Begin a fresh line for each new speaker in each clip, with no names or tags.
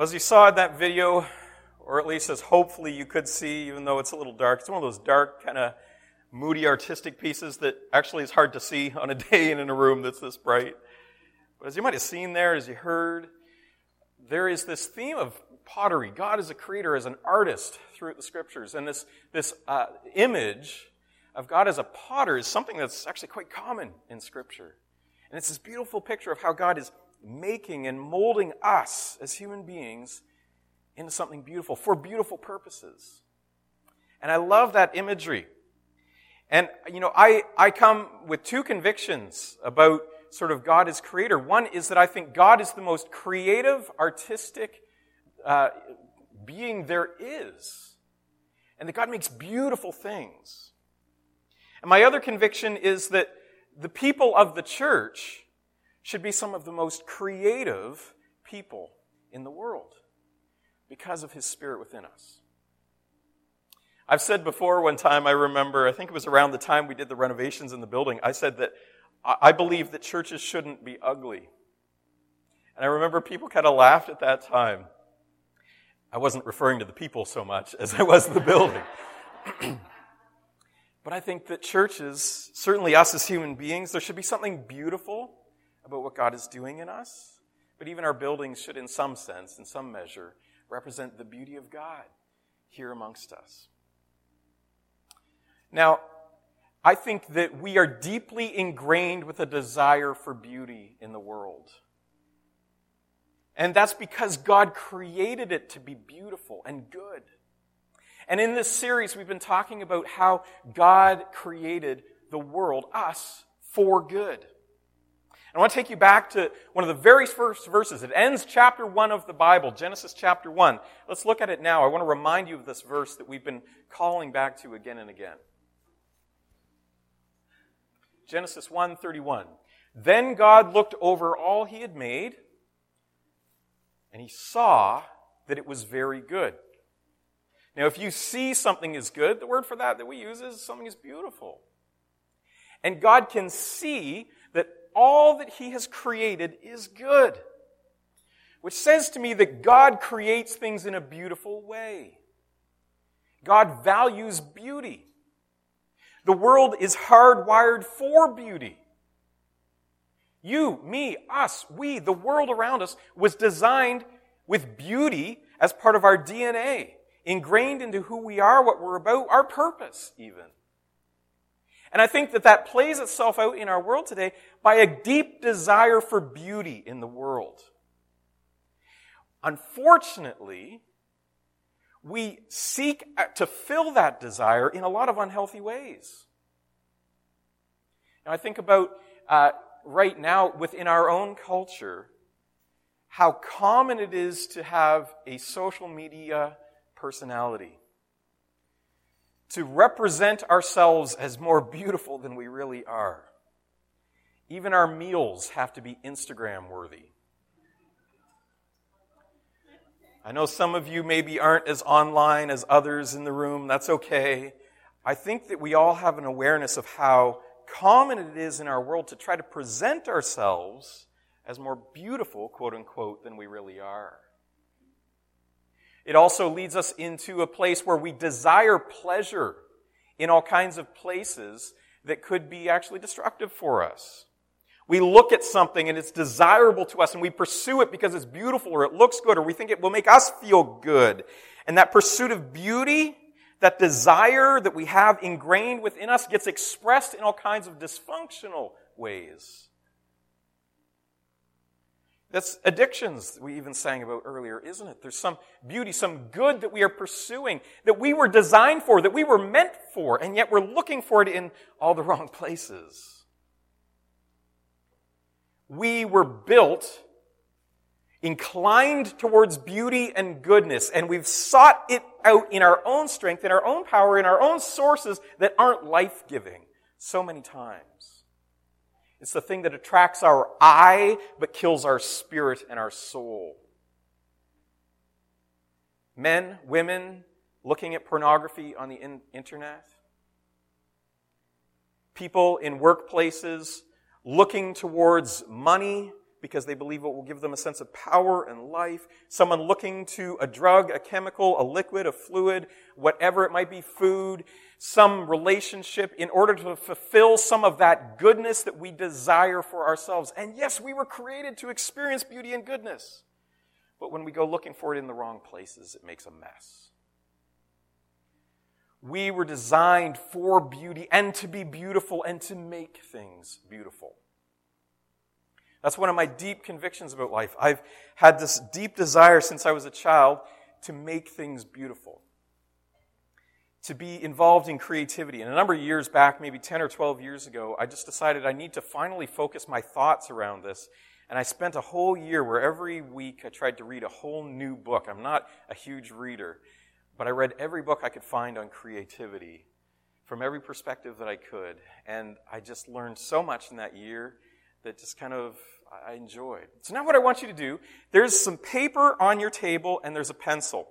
Well, as you saw in that video, or at least as hopefully you could see, even though it's a little dark, it's one of those dark, kind of moody artistic pieces that actually is hard to see on a day and in a room that's this bright. But as you might have seen there, as you heard, there is this theme of pottery. God is a creator, as an artist throughout the scriptures. And this, this uh, image of God as a potter is something that's actually quite common in scripture. And it's this beautiful picture of how God is making and molding us as human beings into something beautiful for beautiful purposes. And I love that imagery. And, you know, I, I come with two convictions about sort of God as creator. One is that I think God is the most creative, artistic uh, being there is. And that God makes beautiful things. And my other conviction is that the people of the church should be some of the most creative people in the world because of his spirit within us. I've said before one time, I remember, I think it was around the time we did the renovations in the building, I said that I believe that churches shouldn't be ugly. And I remember people kind of laughed at that time. I wasn't referring to the people so much as I was the building. but I think that churches, certainly us as human beings, there should be something beautiful about what God is doing in us. But even our buildings should, in some sense, in some measure, represent the beauty of God here amongst us. Now, I think that we are deeply ingrained with a desire for beauty in the world. And that's because God created it to be beautiful and good. And in this series, we've been talking about how God created the world, us, for good. I want to take you back to one of the very first verses. It ends chapter 1 of the Bible, Genesis chapter 1. Let's look at it now. I want to remind you of this verse that we've been calling back to again and again. Genesis 1:31. Then God looked over all he had made, and he saw that it was very good. Now, if you see something is good, the word for that that we use is something is beautiful. And God can see that all that he has created is good. Which says to me that God creates things in a beautiful way. God values beauty. The world is hardwired for beauty. You, me, us, we, the world around us was designed with beauty as part of our DNA, ingrained into who we are, what we're about, our purpose, even. And I think that that plays itself out in our world today by a deep desire for beauty in the world. Unfortunately, we seek to fill that desire in a lot of unhealthy ways. Now, I think about uh, right now within our own culture how common it is to have a social media personality, to represent ourselves as more beautiful than we really are. Even our meals have to be Instagram worthy. I know some of you maybe aren't as online as others in the room. That's okay. I think that we all have an awareness of how common it is in our world to try to present ourselves as more beautiful, quote unquote, than we really are. It also leads us into a place where we desire pleasure in all kinds of places that could be actually destructive for us. We look at something and it's desirable to us and we pursue it because it's beautiful or it looks good or we think it will make us feel good. And that pursuit of beauty, that desire that we have ingrained within us gets expressed in all kinds of dysfunctional ways. That's addictions we even sang about earlier, isn't it? There's some beauty, some good that we are pursuing, that we were designed for, that we were meant for, and yet we're looking for it in all the wrong places we were built inclined towards beauty and goodness, and we've sought it out in our own strength, in our own power, in our own sources that aren't life giving so many times. It's the thing that attracts our eye but kills our spirit and our soul. Men, women looking at pornography on the in- internet. People in workplaces looking towards money because they believe it will give them a sense of power and life. Someone looking to a drug, a chemical, a liquid, a fluid, whatever it might be, food, some relationship in order to fulfill some of that goodness that we desire for ourselves. And yes, we were created to experience beauty and goodness. But when we go looking for it in the wrong places, it makes a mess. We were designed for beauty and to be beautiful and to make things beautiful. That's one of my deep convictions about life. I've had this deep desire since I was a child to make things beautiful, to be involved in creativity. And a number of years back, maybe 10 or 12 years ago, I just decided I need to finally focus my thoughts around this. And I spent a whole year where every week I tried to read a whole new book. I'm not a huge reader, but I read every book I could find on creativity from every perspective that I could. And I just learned so much in that year that just kind of I enjoyed. So now what I want you to do, there's some paper on your table and there's a pencil.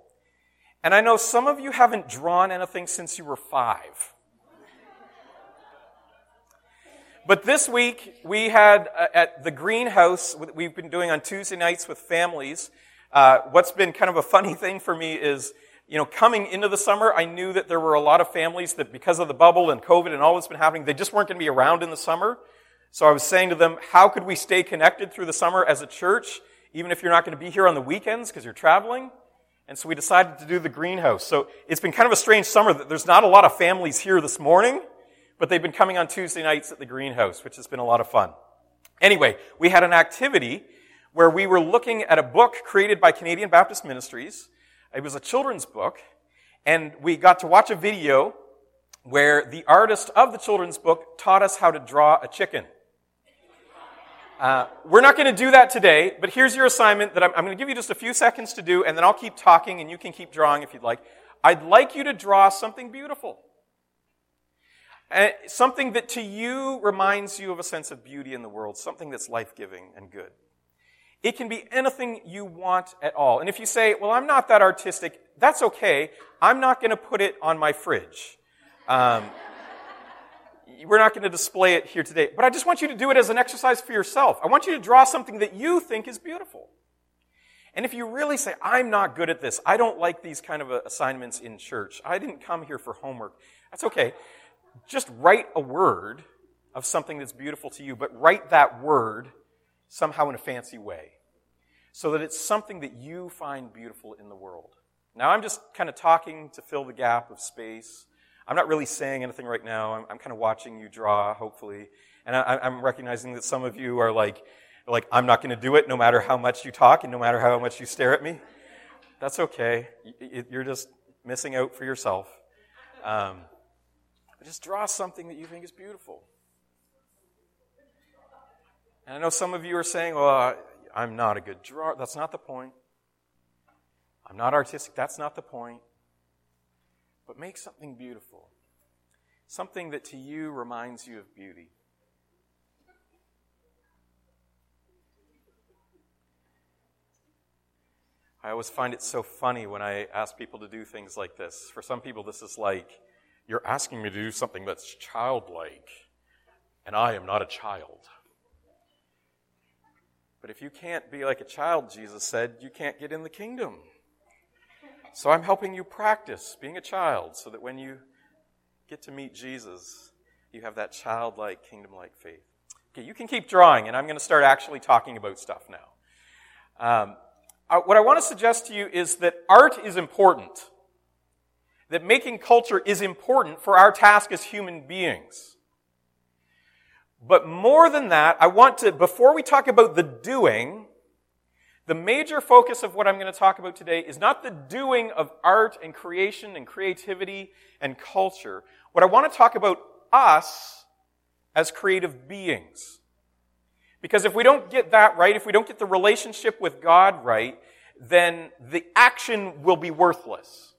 And I know some of you haven't drawn anything since you were five. But this week, we had uh, at the greenhouse, we've been doing on Tuesday nights with families. Uh, what's been kind of a funny thing for me is, you know, coming into the summer, I knew that there were a lot of families that because of the bubble and COVID and all that's been happening, they just weren't going to be around in the summer. So I was saying to them, how could we stay connected through the summer as a church, even if you're not going to be here on the weekends because you're traveling? And so we decided to do the greenhouse. So it's been kind of a strange summer that there's not a lot of families here this morning, but they've been coming on Tuesday nights at the greenhouse, which has been a lot of fun. Anyway, we had an activity where we were looking at a book created by Canadian Baptist Ministries. It was a children's book, and we got to watch a video where the artist of the children's book taught us how to draw a chicken. Uh, we're not going to do that today, but here's your assignment that I'm, I'm going to give you just a few seconds to do, and then I'll keep talking, and you can keep drawing if you'd like. I'd like you to draw something beautiful. Uh, something that to you reminds you of a sense of beauty in the world, something that's life giving and good. It can be anything you want at all. And if you say, well, I'm not that artistic, that's okay. I'm not going to put it on my fridge. Um, we're not going to display it here today, but I just want you to do it as an exercise for yourself. I want you to draw something that you think is beautiful. And if you really say, I'm not good at this, I don't like these kind of uh, assignments in church, I didn't come here for homework, that's okay. Just write a word of something that's beautiful to you, but write that word somehow in a fancy way so that it's something that you find beautiful in the world. Now, I'm just kind of talking to fill the gap of space. I'm not really saying anything right now. I'm, I'm kind of watching you draw, hopefully. And I, I'm recognizing that some of you are like, like, I'm not going to do it no matter how much you talk and no matter how much you stare at me. That's okay. You're just missing out for yourself. Um, just draw something that you think is beautiful. And I know some of you are saying, well, I'm not a good drawer. That's not the point. I'm not artistic. That's not the point but make something beautiful. Something that to you reminds you of beauty. I always find it so funny when I ask people to do things like this. For some people, this is like, you're asking me to do something that's childlike, and I am not a child. But if you can't be like a child, Jesus said, you can't get in the kingdom. So I'm helping you practice being a child so that when you get to meet Jesus, you have that childlike, kingdom like faith. Okay, you can keep drawing, and I'm going to start actually talking about stuff now. Um, what I want to suggest to you is that art is important, that making culture is important for our task as human beings. But more than that, I want to, before we talk about the doing, the major focus of what I'm going to talk about today is not the doing of art and creation and creativity and culture. What I want to talk about us as creative beings. Because if we don't get that right, if we don't get the relationship with God right, then the action will be worthless.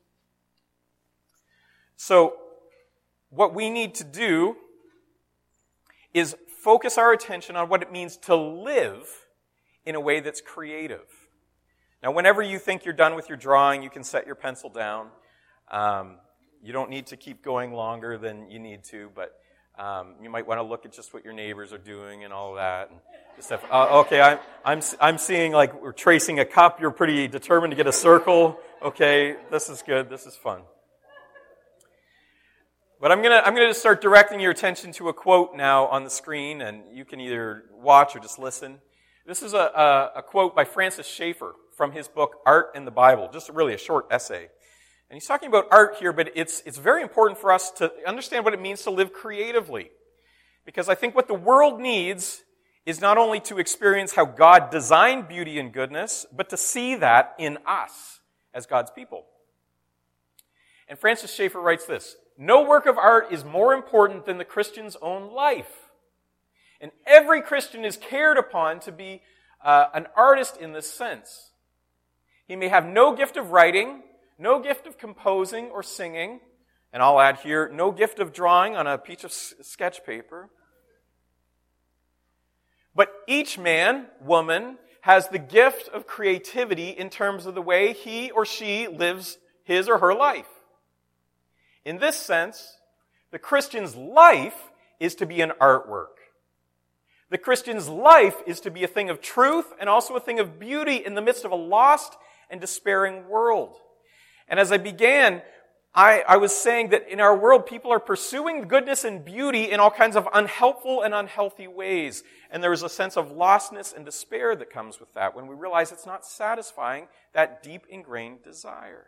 So, what we need to do is focus our attention on what it means to live in a way that's creative. Now, whenever you think you're done with your drawing, you can set your pencil down. Um, you don't need to keep going longer than you need to, but Um, you might want to look at just what your neighbors are doing and all that. And have, uh, okay, I'm, I'm, I'm seeing like we're tracing a cup. You're pretty determined to get a circle. Okay, this is good. This is fun. But I'm gonna, I'm gonna start directing your attention to a quote now on the screen, and you can either watch or just listen. This is a, a, a quote by Francis Schaeffer from his book Art and the Bible, just really a short essay. And he's talking about art here, but it's, it's very important for us to understand what it means to live creatively. Because I think what the world needs is not only to experience how God designed beauty and goodness, but to see that in us as God's people. And Francis Schaeffer writes this No work of art is more important than the Christian's own life. And every Christian is cared upon to be uh, an artist in this sense. He may have no gift of writing, no gift of composing or singing, and I'll add here, no gift of drawing on a piece of sketch paper. But each man, woman, has the gift of creativity in terms of the way he or she lives his or her life. In this sense, the Christian's life is to be an artwork. The Christian's life is to be a thing of truth and also a thing of beauty in the midst of a lost and despairing world. And as I began, I, I, was saying that in our world, people are pursuing goodness and beauty in all kinds of unhelpful and unhealthy ways. And there is a sense of lostness and despair that comes with that when we realize it's not satisfying that deep ingrained desire.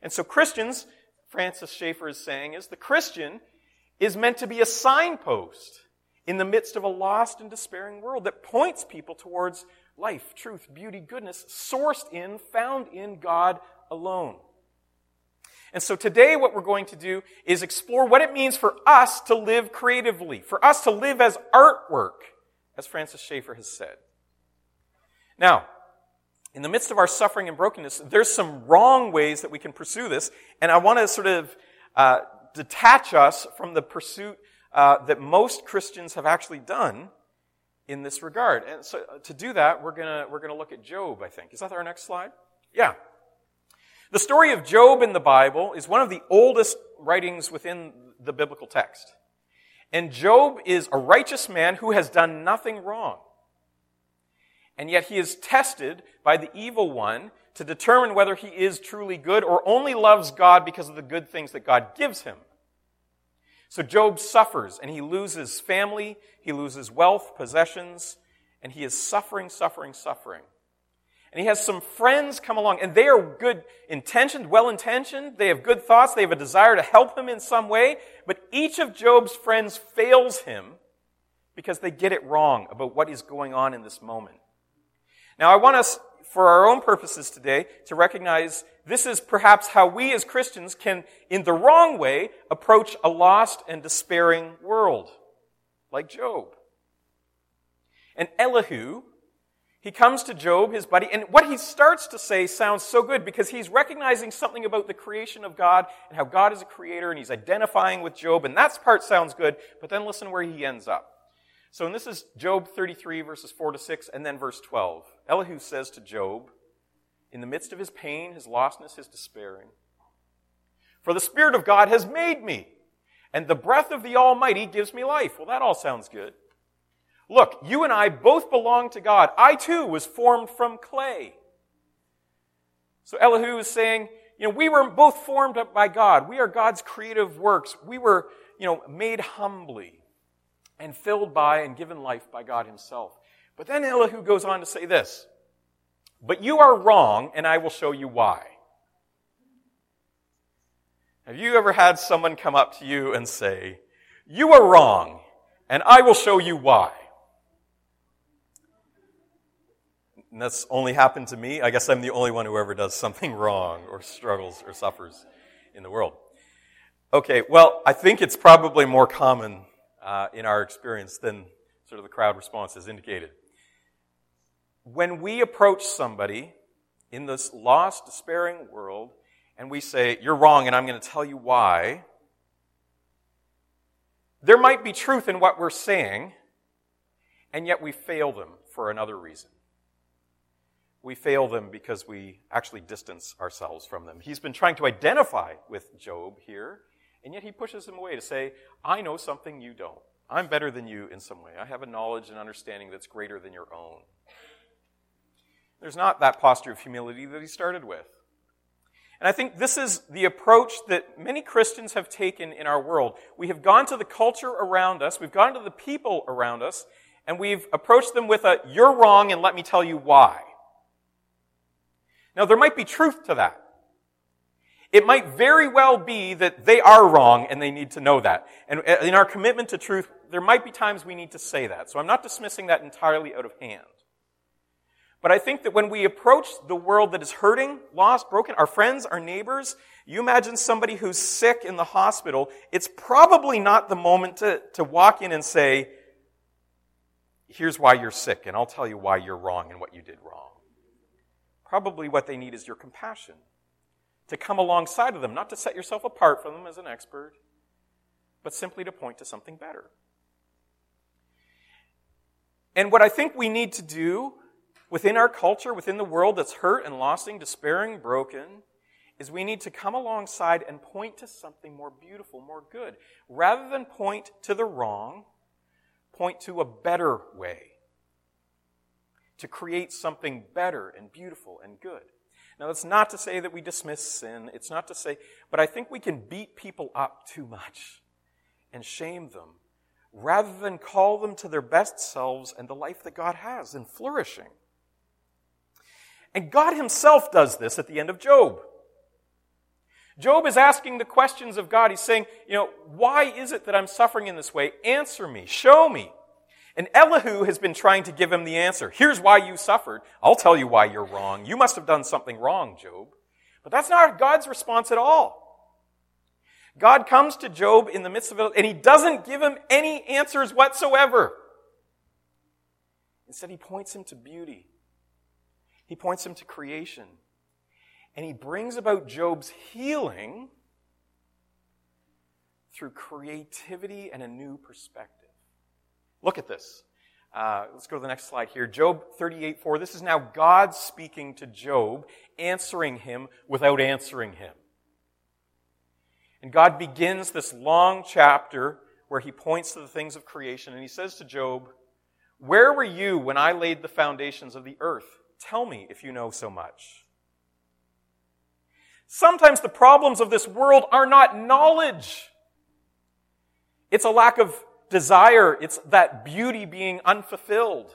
And so Christians, Francis Schaeffer is saying, is the Christian is meant to be a signpost in the midst of a lost and despairing world that points people towards life, truth, beauty, goodness, sourced in, found in God alone. And so today what we're going to do is explore what it means for us to live creatively, for us to live as artwork, as Francis Schaeffer has said. Now, in the midst of our suffering and brokenness, there's some wrong ways that we can pursue this, and I want to sort of uh, detach us from the pursuit uh, that most Christians have actually done in this regard. And so uh, to do that, we're gonna we're gonna look at Job. I think is that our next slide? Yeah. The story of Job in the Bible is one of the oldest writings within the biblical text. And Job is a righteous man who has done nothing wrong. And yet he is tested by the evil one to determine whether he is truly good or only loves God because of the good things that God gives him. So Job suffers and he loses family, he loses wealth, possessions, and he is suffering, suffering, suffering. And he has some friends come along, and they are good intentioned, well intentioned. They have good thoughts. They have a desire to help him in some way. But each of Job's friends fails him because they get it wrong about what is going on in this moment. Now, I want us, for our own purposes today, to recognize this is perhaps how we as Christians can, in the wrong way, approach a lost and despairing world, like Job. And Elihu, he comes to Job, his buddy, and what he starts to say sounds so good because he's recognizing something about the creation of God and how God is a creator, and he's identifying with Job, and that part sounds good, but then listen where he ends up. So, and this is Job 33, verses 4 to 6, and then verse 12. Elihu says to Job, in the midst of his pain, his lostness, his despairing, For the Spirit of God has made me, and the breath of the Almighty gives me life. Well, that all sounds good. Look, you and I both belong to God. I too was formed from clay. So Elihu is saying, you know, we were both formed up by God. We are God's creative works. We were, you know, made humbly and filled by and given life by God himself. But then Elihu goes on to say this, but you are wrong and I will show you why. Have you ever had someone come up to you and say, you are wrong and I will show you why? And that's only happened to me. I guess I'm the only one who ever does something wrong or struggles or suffers in the world. Okay, well, I think it's probably more common uh, in our experience than sort of the crowd response has indicated. When we approach somebody in this lost, despairing world, and we say, You're wrong, and I'm going to tell you why, there might be truth in what we're saying, and yet we fail them for another reason we fail them because we actually distance ourselves from them. He's been trying to identify with Job here, And yet he pushes him away to say, I know something you don't. I'm better than you in some way. I have a knowledge and understanding that's greater than your own. There's not that posture of humility that he started with. And I think this is the approach that many Christians have taken in our world. We have gone to the culture around us, we've gone to the people around us, and we've approached them with a, you're wrong and let me tell you why. Now, there might be truth to that. It might very well be that they are wrong and they need to know that. And uh, in our commitment to truth, there might be times we need to say that. So I'm not dismissing that entirely out of hand. But I think that when we approach the world that is hurting, lost, broken, our friends, our neighbors, you imagine somebody who's sick in the hospital, it's probably not the moment to, to walk in and say, here's why you're sick, and I'll tell you why you're wrong and what you did wrong. Probably what they need is your compassion. To come alongside of them, not to set yourself apart from them as an expert, but simply to point to something better. And what I think we need to do within our culture, within the world that's hurt and losing, despairing, broken, is we need to come alongside and point to something more beautiful, more good. Rather than point to the wrong, point to a better way. To create something better and beautiful and good. Now, that's not to say that we dismiss sin. It's not to say, but I think we can beat people up too much and shame them rather than call them to their best selves and the life that God has in flourishing. And God himself does this at the end of Job. Job is asking the questions of God. He's saying, you know, why is it that I'm suffering in this way? Answer me. Show me. And Elihu has been trying to give him the answer. Here's why you suffered. I'll tell you why you're wrong. You must have done something wrong, Job. But that's not God's response at all. God comes to Job in the midst of it, and he doesn't give him any answers whatsoever. Instead, he points him to beauty. He points him to creation. And he brings about Job's healing through creativity and a new perspective. Look at this. Uh, let's go to the next slide here. Job 38 4. This is now God speaking to Job, answering him without answering him. And God begins this long chapter where he points to the things of creation and he says to Job, Where were you when I laid the foundations of the earth? Tell me if you know so much. Sometimes the problems of this world are not knowledge. It's a lack of desire. It's that beauty being unfulfilled.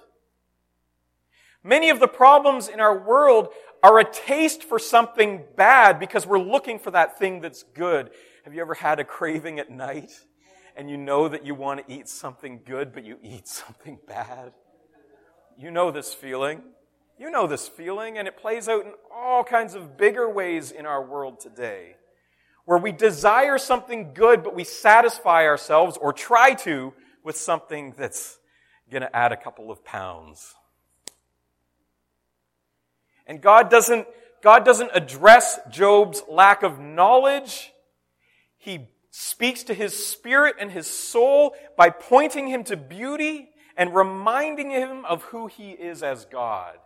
Many of the problems in our world are a taste for something bad because we're looking for that thing that's good. Have you ever had a craving at night and you know that you want to eat something good, but you eat something bad? You know this feeling. You know this feeling, and it plays out in all kinds of bigger ways in our world today. Where we desire something good, but we satisfy ourselves or try to with something that's going to add a couple of pounds. And God doesn't, God doesn't address Job's lack of knowledge. He speaks to his spirit and his soul by pointing him to beauty and reminding him of who he is as God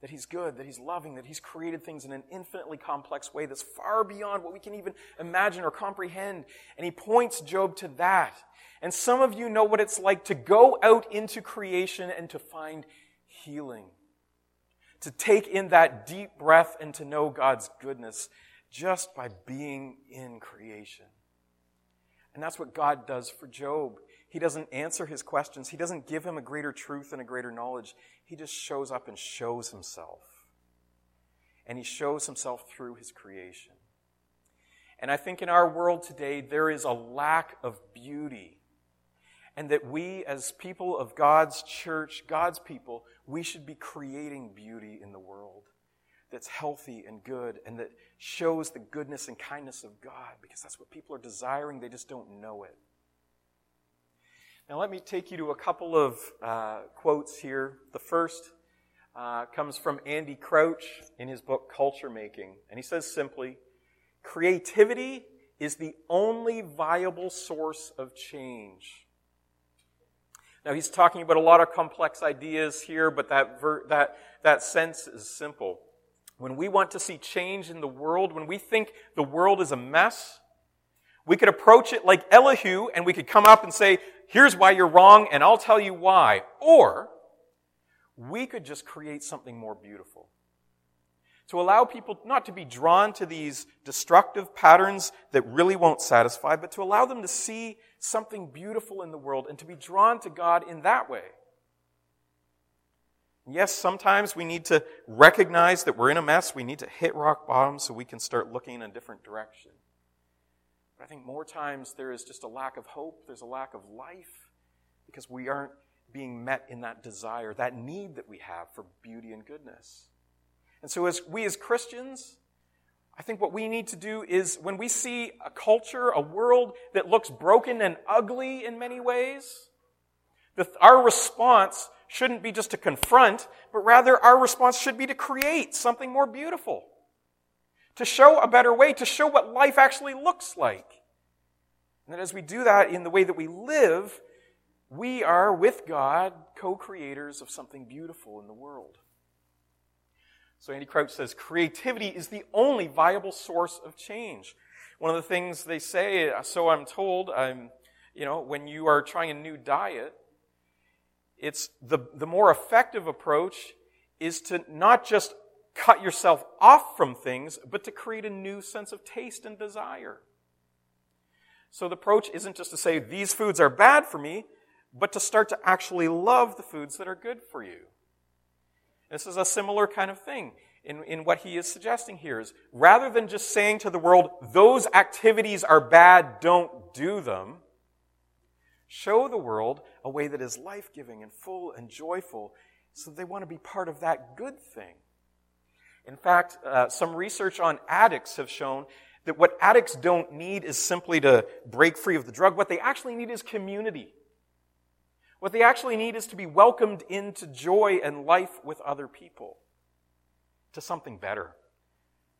that He's good, that He's loving, that He's created things in an infinitely complex way that's far beyond what we can even imagine or comprehend. And He points Job to that. And some of you know what it's like to go out into creation and to find healing. To take in that deep breath and to know God's goodness just by being in creation. And that's what God does for Job. He doesn't answer his questions. He doesn't give him a greater truth and a greater knowledge. He just shows up and shows himself. And he shows himself through his creation. And I think in our world today, there is a lack of beauty. And that we, as people of God's church, God's people, we should be creating beauty in the world that's healthy and good and that shows the goodness and kindness of God because that's what people are desiring. They just don't know it. Now, let me take you to a couple of uh, quotes here. The first uh, comes from Andy Crouch in his book Culture Making. And he says simply Creativity is the only viable source of change. Now, he's talking about a lot of complex ideas here, but that, ver- that, that sense is simple. When we want to see change in the world, when we think the world is a mess, We could approach it like Elihu and we could come up and say, here's why you're wrong and I'll tell you why. Or we could just create something more beautiful. To allow people not to be drawn to these destructive patterns that really won't satisfy, but to allow them to see something beautiful in the world and to be drawn to God in that way. Yes, sometimes we need to recognize that we're in a mess. We need to hit rock bottom so we can start looking in a different direction. But I think more times there is just a lack of hope, there's a lack of life, because we aren't being met in that desire, that need that we have for beauty and goodness. And so, as we as Christians, I think what we need to do is when we see a culture, a world that looks broken and ugly in many ways, our response shouldn't be just to confront, but rather our response should be to create something more beautiful. To show a better way, to show what life actually looks like. And that as we do that in the way that we live, we are with God co-creators of something beautiful in the world. So Andy Crouch says creativity is the only viable source of change. One of the things they say, so I'm told, I'm, you know, when you are trying a new diet, it's the, the more effective approach is to not just cut yourself off from things, but to create a new sense of taste and desire. So the approach isn't just to say, these foods are bad for me, but to start to actually love the foods that are good for you. This is a similar kind of thing in, in what he is suggesting here is rather than just saying to the world, those activities are bad, don't do them, show the world a way that is life giving and full and joyful so they want to be part of that good thing. In fact, uh, some research on addicts have shown that what addicts don't need is simply to break free of the drug. What they actually need is community. What they actually need is to be welcomed into joy and life with other people, to something better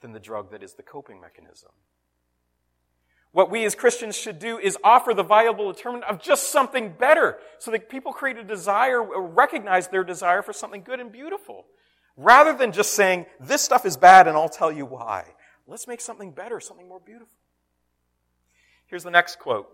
than the drug that is the coping mechanism. What we as Christians should do is offer the viable alternative of just something better so that people create a desire, recognize their desire for something good and beautiful. Rather than just saying, this stuff is bad and I'll tell you why. Let's make something better, something more beautiful. Here's the next quote.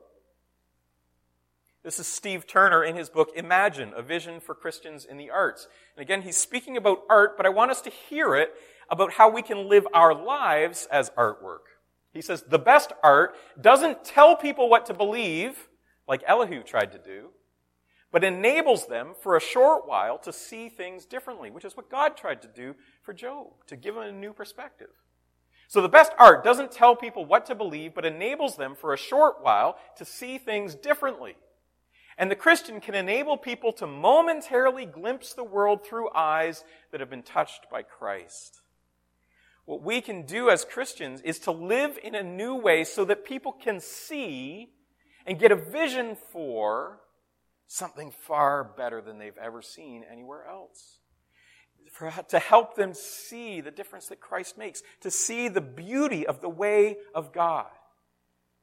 This is Steve Turner in his book Imagine, A Vision for Christians in the Arts. And again, he's speaking about art, but I want us to hear it about how we can live our lives as artwork. He says, the best art doesn't tell people what to believe, like Elihu tried to do, but enables them for a short while to see things differently, which is what God tried to do for Job, to give him a new perspective. So the best art doesn't tell people what to believe, but enables them for a short while to see things differently. And the Christian can enable people to momentarily glimpse the world through eyes that have been touched by Christ. What we can do as Christians is to live in a new way so that people can see and get a vision for something far better than they've ever seen anywhere else. For, to help them see the difference that Christ makes, to see the beauty of the way of God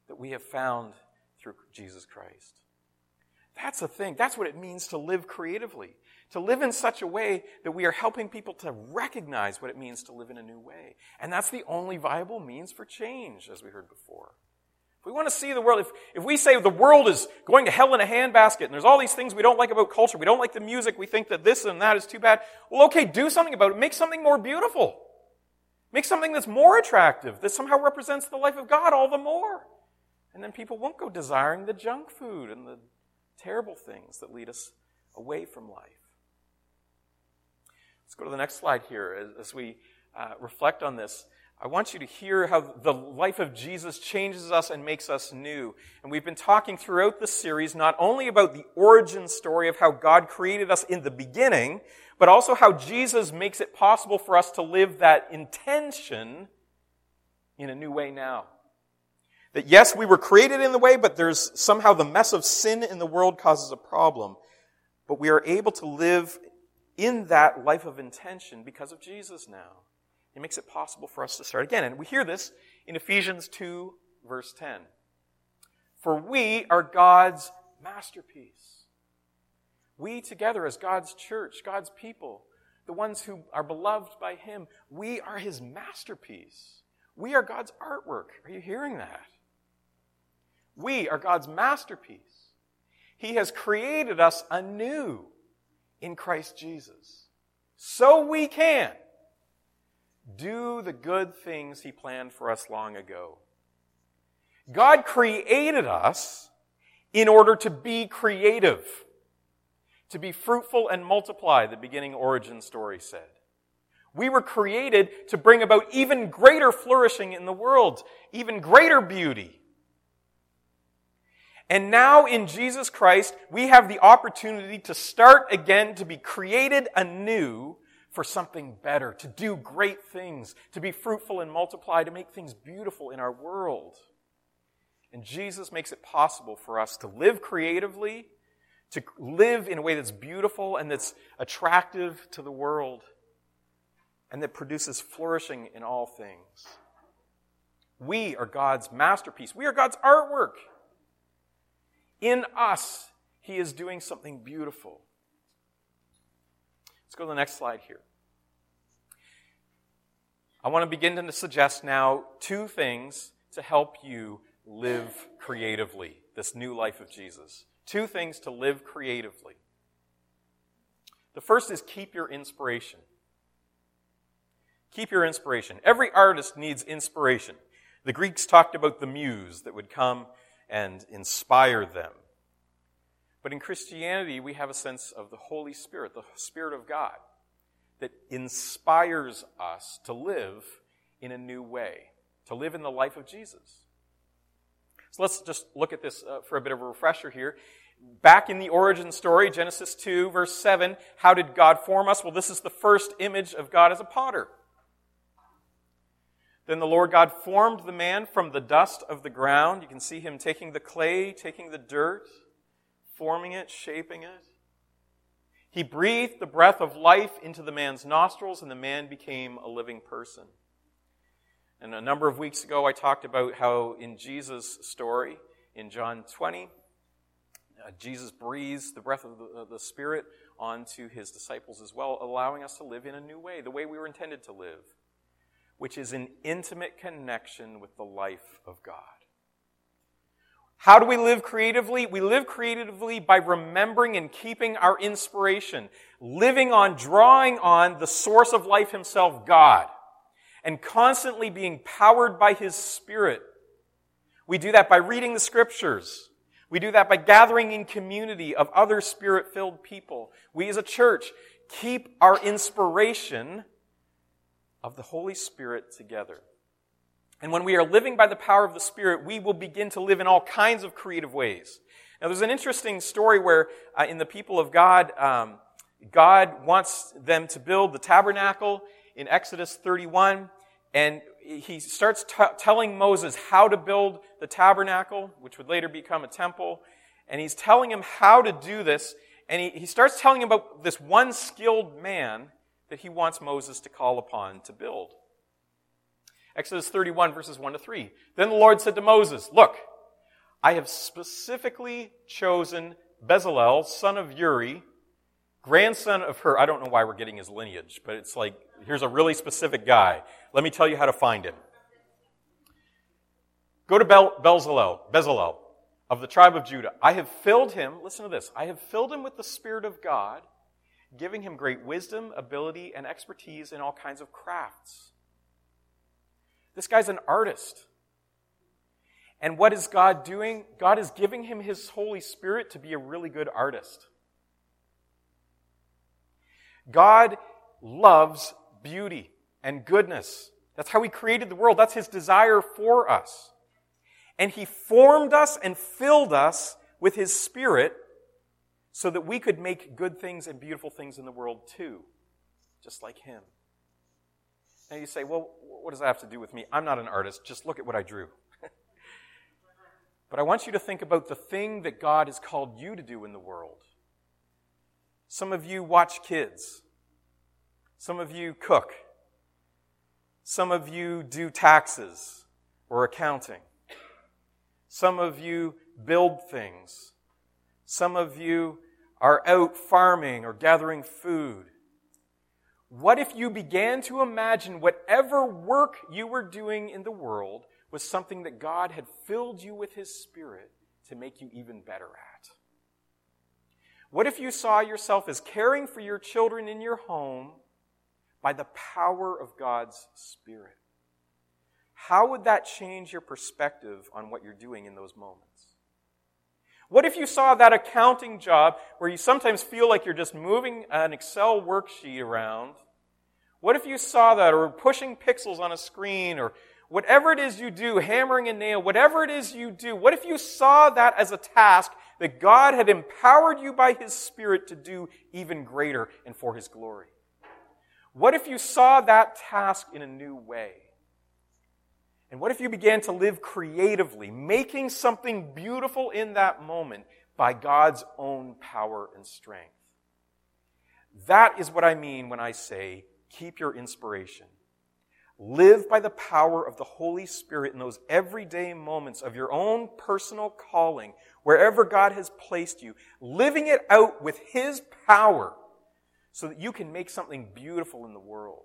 that we have found through Jesus Christ. That's the thing. That's what it means to live creatively. To live in such a way that we are helping people to recognize what it means to live in a new way. And that's the only viable means for change, as we heard before. If we want to see the world, if, if we say the world is going to hell in a handbasket and there's all these things we don't like about culture, we don't like the music, we think that this and that is too bad, well, okay, do something about it. Make something more beautiful. Make something that's more attractive, that somehow represents the life of God all the more. And then people won't go desiring the junk food and the terrible things that lead us away from life. Let's go to the next slide here as, as we uh, reflect on this. I want you to hear how the life of Jesus changes us and makes us new. And we've been talking throughout this series not only about the origin story of how God created us in the beginning, but also how Jesus makes it possible for us to live that intention in a new way now. That yes, we were created in the way, but there's somehow the mess of sin in the world causes a problem. But we are able to live in that life of intention because of Jesus now. It makes it possible for us to start again. And we hear this in Ephesians 2, verse 10. For we are God's masterpiece. We together as God's church, God's people, the ones who are beloved by Him, we are His masterpiece. We are God's artwork. Are you hearing that? We are God's masterpiece. He has created us anew in Christ Jesus. So we can do the good things He planned for us long ago. God created us in order to be creative, to be fruitful and multiply, the beginning origin story said. We were created to bring about even greater flourishing in the world, even greater beauty. And now in Jesus Christ, we have the opportunity to start again to be created anew for something better, to do great things, to be fruitful and multiply, to make things beautiful in our world. And Jesus makes it possible for us to live creatively, to live in a way that's beautiful and that's attractive to the world, and that produces flourishing in all things. We are God's masterpiece. We are God's artwork. In us, He is doing something beautiful. Let's go to the next slide here. I want to begin to suggest now two things to help you live creatively, this new life of Jesus. Two things to live creatively. The first is keep your inspiration. Keep your inspiration. Every artist needs inspiration. The Greeks talked about the muse that would come and inspire them. But in Christianity, we have a sense of the Holy Spirit, the Spirit of God, that inspires us to live in a new way, to live in the life of Jesus. So let's just look at this uh, for a bit of a refresher here. Back in the origin story, Genesis 2, verse 7, how did God form us? Well, this is the first image of God as a potter. Then the Lord God formed the man from the dust of the ground. You can see him taking the clay, taking the dirt, forming it, shaping it. He breathed the breath of life into the man's nostrils, and the man became a living person. And a number of weeks ago, I talked about how in Jesus' story, in John 20, uh, Jesus breathes the breath of uh, the Spirit onto his disciples as well, allowing us to live in a new way, the way we were intended to live, which is an intimate connection with the life of God. How do we live creatively? We live creatively by remembering and keeping our inspiration, living on, drawing on the source of life himself, God, and constantly being powered by his spirit. We do that by reading the scriptures. We do that by gathering in community of other spirit filled people. We as a church keep our inspiration of the Holy Spirit together. And when we are living by the power of the Spirit, we will begin to live in all kinds of creative ways. Now, there's an interesting story where uh, in the people of God, um, God wants them to build the tabernacle in Exodus 31, and he starts t- telling Moses how to build the tabernacle, which would later become a temple. And he's telling him how to do this, and he, he starts telling him about this one skilled man that he wants Moses to call upon to build. Exodus 31 verses 1 to 3. Then the Lord said to Moses, Look, I have specifically chosen Bezalel, son of Uri, grandson of Hur. I don't know why we're getting his lineage, but it's like, here's a really specific guy. Let me tell you how to find him. Go to Bel- Bezalel, Bezalel of the tribe of Judah. I have filled him, listen to this, I have filled him with the Spirit of God, giving him great wisdom, ability, and expertise in all kinds of crafts. This guy's an artist. And what is God doing? God is giving him his Holy Spirit to be a really good artist. God loves beauty and goodness. That's how he created the world. That's his desire for us. And he formed us and filled us with his spirit so that we could make good things and beautiful things in the world too, just like him. Now you say, well, what does that have to do with me? I'm not an artist. Just look at what I drew. but I want you to think about the thing that God has called you to do in the world. Some of you watch kids. Some of you cook. Some of you do taxes or accounting. Some of you build things. Some of you are out farming or gathering food. What if you began to imagine whatever work you were doing in the world was something that God had filled you with His Spirit to make you even better at? What if you saw yourself as caring for your children in your home by the power of God's Spirit? How would that change your perspective on what you're doing in those moments? What if you saw that accounting job where you sometimes feel like you're just moving an Excel worksheet around? What if you saw that or pushing pixels on a screen or whatever it is you do, hammering a nail, whatever it is you do, what if you saw that as a task that God had empowered you by His Spirit to do even greater and for His glory? What if you saw that task in a new way? And what if you began to live creatively, making something beautiful in that moment by God's own power and strength? That is what I mean when I say, keep your inspiration. Live by the power of the Holy Spirit in those everyday moments of your own personal calling, wherever God has placed you, living it out with His power so that you can make something beautiful in the world.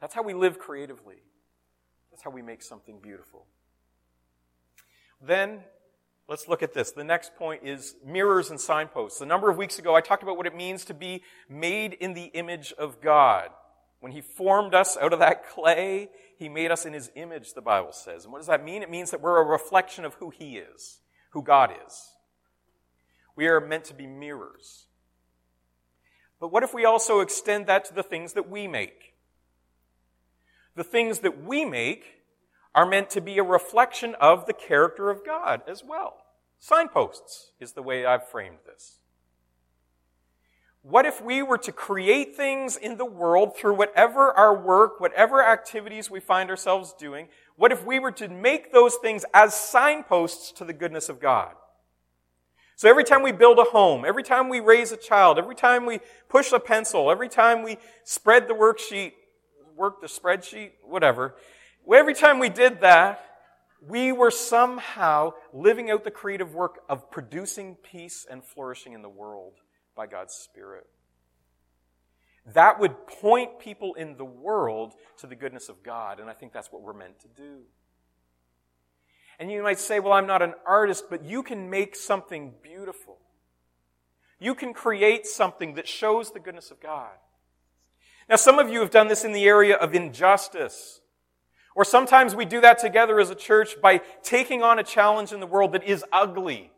That's how we live creatively. That's how we make something beautiful. Then, let's look at this. The next point is mirrors and signposts. A number of weeks ago, I talked about what it means to be made in the image of God. When He formed us out of that clay, He made us in His image, the Bible says. And what does that mean? It means that we're a reflection of who He is, who God is. We are meant to be mirrors. But what if we also extend that to the things that we make? The things that we make are meant to be a reflection of the character of God as well. Signposts is the way I've framed this. What if we were to create things in the world through whatever our work, whatever activities we find ourselves doing? What if we were to make those things as signposts to the goodness of God? So every time we build a home, every time we raise a child, every time we push a pencil, every time we spread the worksheet work the spreadsheet, whatever. Every time we did that, we were somehow living out the creative work of producing peace and flourishing in the world by God's Spirit. That would point people in the world to the goodness of God, and I think that's what we're meant to do. And you might say, well, I'm not an artist, but you can make something beautiful. You can create something that shows the goodness of God. Now, some of you have done this in the area of injustice. Or sometimes we do that together as a church by taking on a challenge in the world that is ugly.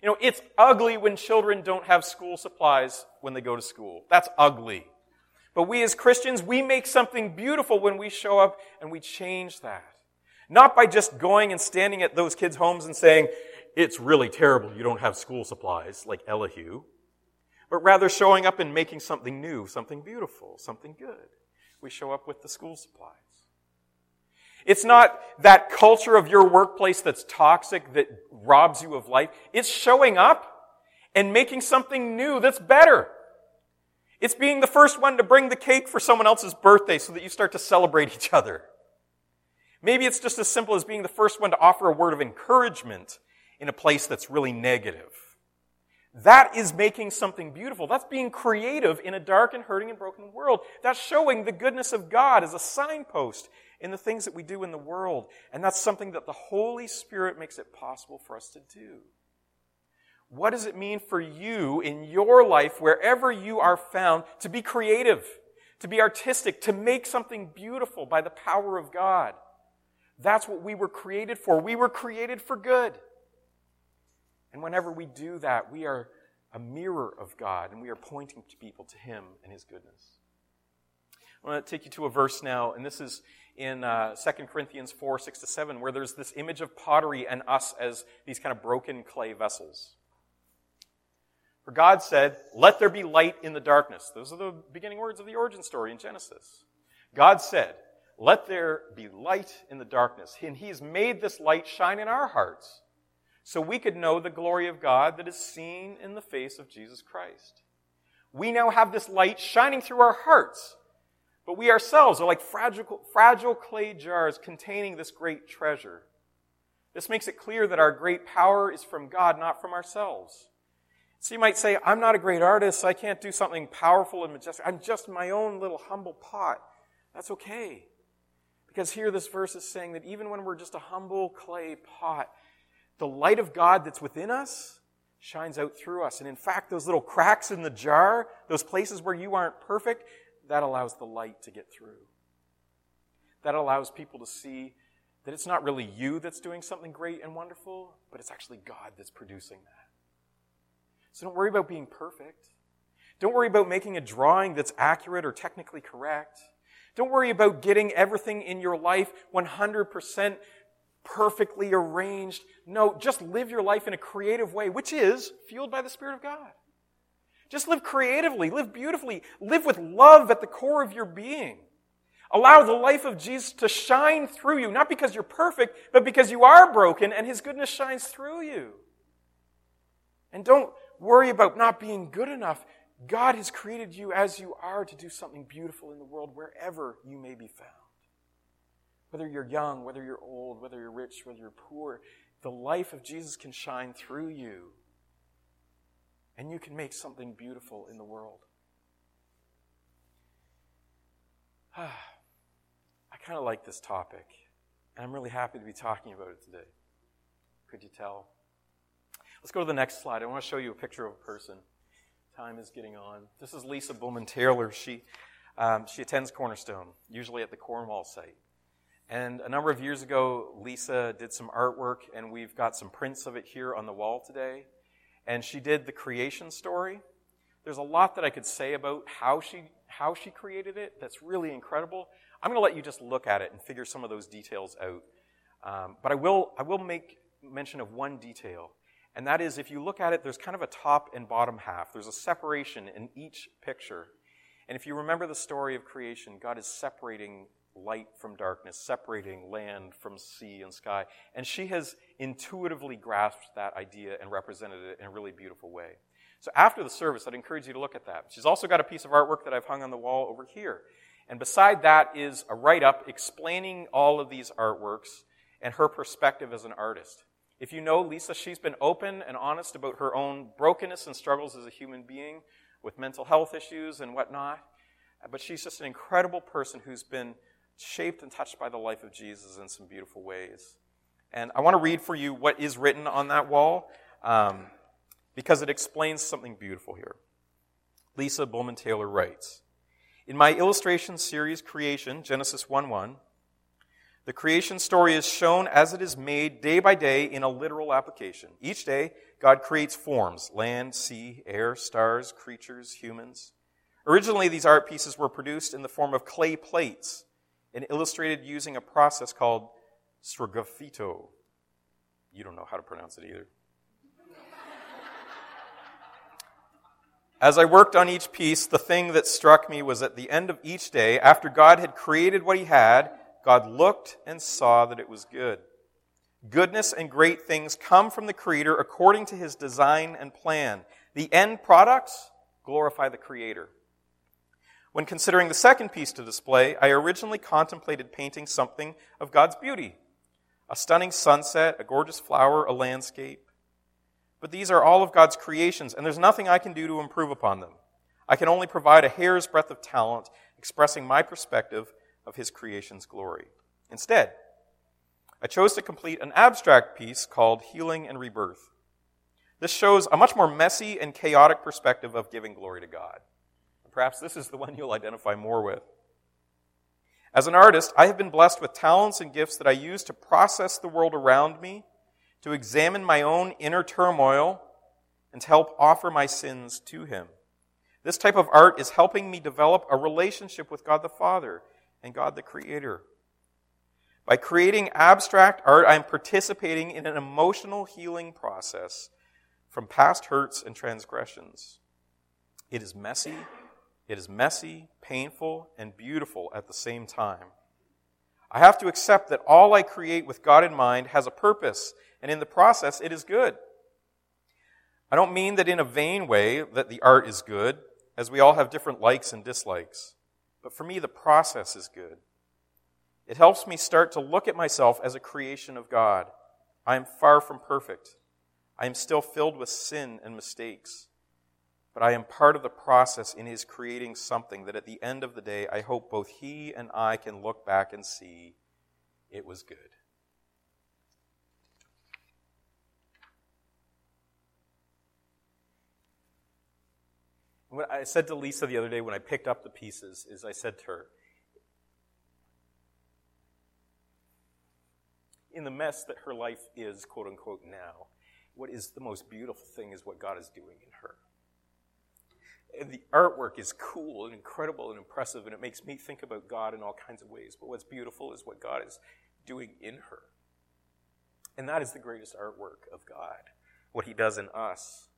You know, it's ugly when children don't have school supplies when they go to school. That's ugly. But we as Christians, we make something beautiful when we show up and we change that. Not by just going and standing at those kids' homes and saying, it's really terrible you don't have school supplies, like Elihu but rather showing up and making something new, something beautiful, something good. We show up with the school supplies. It's not that culture of your workplace that's toxic that robs you of life. It's showing up and making something new that's better. It's being the first one to bring the cake for someone else's birthday so that you start to celebrate each other. Maybe it's just as simple as being the first one to offer a word of encouragement in a place that's really negative. That is making something beautiful. That's being creative in a dark and hurting and broken world. That's showing the goodness of God as a signpost in the things that we do in the world. And that's something that the Holy Spirit makes it possible for us to do. What does it mean for you in your life, wherever you are found, to be creative, to be artistic, to make something beautiful by the power of God? That's what we were created for. We were created for good. And whenever we do that, we are a mirror of God and we are pointing to people to Him and His goodness. I want to take you to a verse now, and this is in uh, 2 Corinthians 4 6 to 7, where there's this image of pottery and us as these kind of broken clay vessels. For God said, Let there be light in the darkness. Those are the beginning words of the origin story in Genesis. God said, Let there be light in the darkness. And He's made this light shine in our hearts so we could know the glory of God that is seen in the face of Jesus Christ. We now have this light shining through our hearts, but we ourselves are like fragile, fragile clay jars containing this great treasure. This makes it clear that our great power is from God, not from ourselves. So you might say, I'm not a great artist, I can't do something powerful and majestic. I'm just my own little humble pot. That's okay. Because here this verse is saying that even when we're just a humble clay pot, the light of God that's within us shines out through us. And in fact, those little cracks in the jar, those places where you aren't perfect, that allows the light to get through. That allows people to see that it's not really you that's doing something great and wonderful, but it's actually God that's producing that. So don't worry about being perfect. Don't worry about making a drawing that's accurate or technically correct. Don't worry about getting everything in your life 100% perfectly arranged. No, just live your life in a creative way, which is fueled by the Spirit of God. Just live creatively, live beautifully, live with love at the core of your being. Allow the life of Jesus to shine through you, not because you're perfect, but because you are broken and His goodness shines through you. And don't worry about not being good enough. God has created you as you are to do something beautiful in the world wherever you may be found. Whether you're young, whether you're old, whether you're rich, whether you're poor, the life of Jesus can shine through you. And you can make something beautiful in the world. I kind of like this topic, and I'm really happy to be talking about it today. Could you tell? Let's go to the next slide. I want to show you a picture of a person. Time is getting on. This is Lisa Bowman Taylor. She, um, she attends Cornerstone, usually at the Cornwall site. And a number of years ago, Lisa did some artwork, and we've got some prints of it here on the wall today. And she did the creation story. There's a lot that I could say about how she, how she created it that's really incredible. I'm going to let you just look at it and figure some of those details out. Um, but I will, I will make mention of one detail. And that is, if you look at it, there's kind of a top and bottom half. There's a separation in each picture. And if you remember the story of creation, God is separating light from darkness, separating land from sea and sky. And she has intuitively grasped that idea and represented it in a really beautiful way. So after the service, I'd encourage you to look at that. She's also got a piece of artwork that I've hung on the wall over here. And beside that is a write up explaining all of these artworks and her perspective as an artist. If you know Lisa, she's been open and honest about her own brokenness and struggles as a human being with mental health issues and whatnot. But she's just an incredible person who's been shaped and touched by the life of Jesus in some beautiful ways. And I want to read for you what is written on that wall um, because it explains something beautiful here. Lisa Bowman Taylor writes In my illustration series, Creation, Genesis 1 1, the creation story is shown as it is made day by day in a literal application. Each day, God creates forms land, sea, air, stars, creatures, humans. Originally, these art pieces were produced in the form of clay plates and illustrated using a process called sgraffito. You don't know how to pronounce it either. As I worked on each piece, the thing that struck me was at the end of each day, after God had created what He had, God looked and saw that it was good. Goodness and great things come from the Creator according to His design and plan. The end products glorify the Creator. When considering the second piece to display, I originally contemplated painting something of God's beauty a stunning sunset, a gorgeous flower, a landscape. But these are all of God's creations, and there's nothing I can do to improve upon them. I can only provide a hair's breadth of talent, expressing my perspective of his creation's glory. Instead, I chose to complete an abstract piece called Healing and Rebirth. This shows a much more messy and chaotic perspective of giving glory to God. Perhaps this is the one you'll identify more with. As an artist, I have been blessed with talents and gifts that I use to process the world around me, to examine my own inner turmoil, and to help offer my sins to Him. This type of art is helping me develop a relationship with God the Father and God the Creator. By creating abstract art, I am participating in an emotional healing process from past hurts and transgressions. It is messy, it is messy, painful, and beautiful at the same time. I have to accept that all I create with God in mind has a purpose, and in the process, it is good. I don't mean that in a vain way that the art is good, as we all have different likes and dislikes. But for me, the process is good. It helps me start to look at myself as a creation of God. I am far from perfect. I am still filled with sin and mistakes. But I am part of the process in his creating something that at the end of the day, I hope both he and I can look back and see it was good. What I said to Lisa the other day when I picked up the pieces is I said to her, in the mess that her life is, quote unquote, now, what is the most beautiful thing is what God is doing in her. And the artwork is cool and incredible and impressive, and it makes me think about God in all kinds of ways. But what's beautiful is what God is doing in her. And that is the greatest artwork of God, what He does in us.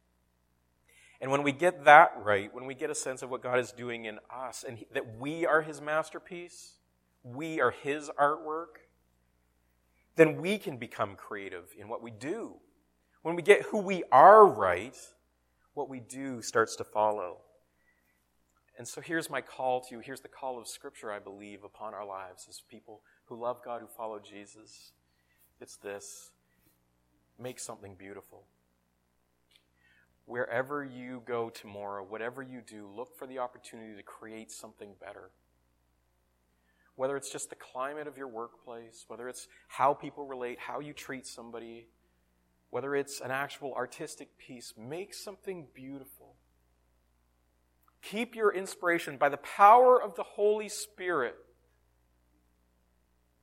And when we get that right, when we get a sense of what God is doing in us, and that we are His masterpiece, we are His artwork, then we can become creative in what we do. When we get who we are right, what we do starts to follow. And so here's my call to you. Here's the call of Scripture, I believe, upon our lives as people who love God, who follow Jesus. It's this make something beautiful. Wherever you go tomorrow, whatever you do, look for the opportunity to create something better. Whether it's just the climate of your workplace, whether it's how people relate, how you treat somebody, whether it's an actual artistic piece, make something beautiful. Keep your inspiration by the power of the Holy Spirit.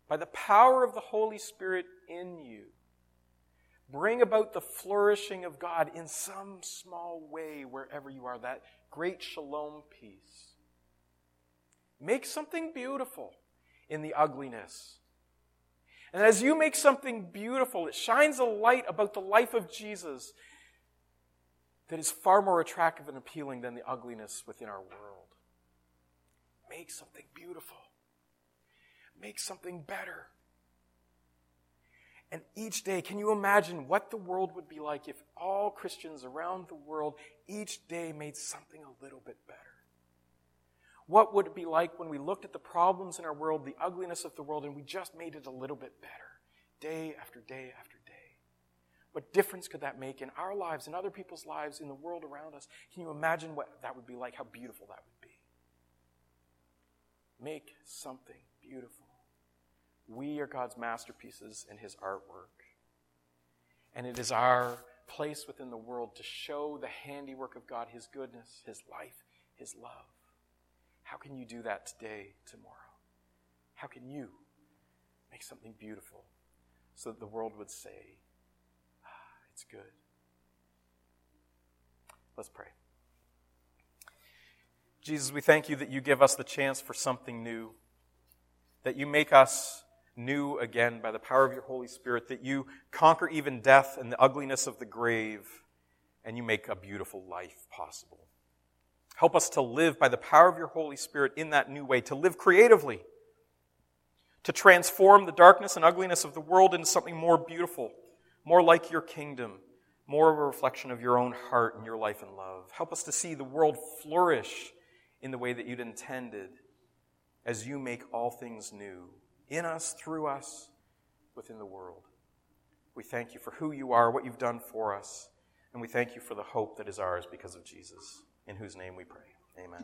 By the power of the Holy Spirit in you. Bring about the flourishing of God in some small way wherever you are, that great shalom peace. Make something beautiful in the ugliness. And as you make something beautiful, it shines a light about the life of Jesus that is far more attractive and appealing than the ugliness within our world. Make something beautiful. Make something better. And each day, can you imagine what the world would be like if all Christians around the world each day made something a little bit better? What would it be like when we looked at the problems in our world, the ugliness of the world, and we just made it a little bit better, day after day after day? What difference could that make in our lives, in other people's lives, in the world around us? Can you imagine what that would be like, how beautiful that would be? Make something beautiful. We are God's masterpieces in His artwork. And it is our place within the world to show the handiwork of God, His goodness, His life, His love. How can you do that today, tomorrow? How can you make something beautiful so that the world would say, it's good. Let's pray. Jesus, we thank you that you give us the chance for something new, that you make us new again by the power of your Holy Spirit, that you conquer even death and the ugliness of the grave, and you make a beautiful life possible. Help us to live by the power of your Holy Spirit in that new way, to live creatively, to transform the darkness and ugliness of the world into something more beautiful more like your kingdom, more of a reflection of your own heart and your life and love. Help us to see the world flourish in the way that you'd intended as you make all things new in us, through us, within the world. We thank you for who you are, what you've done for us, and we thank you for the hope that is ours because of Jesus, in whose name we pray. Amen.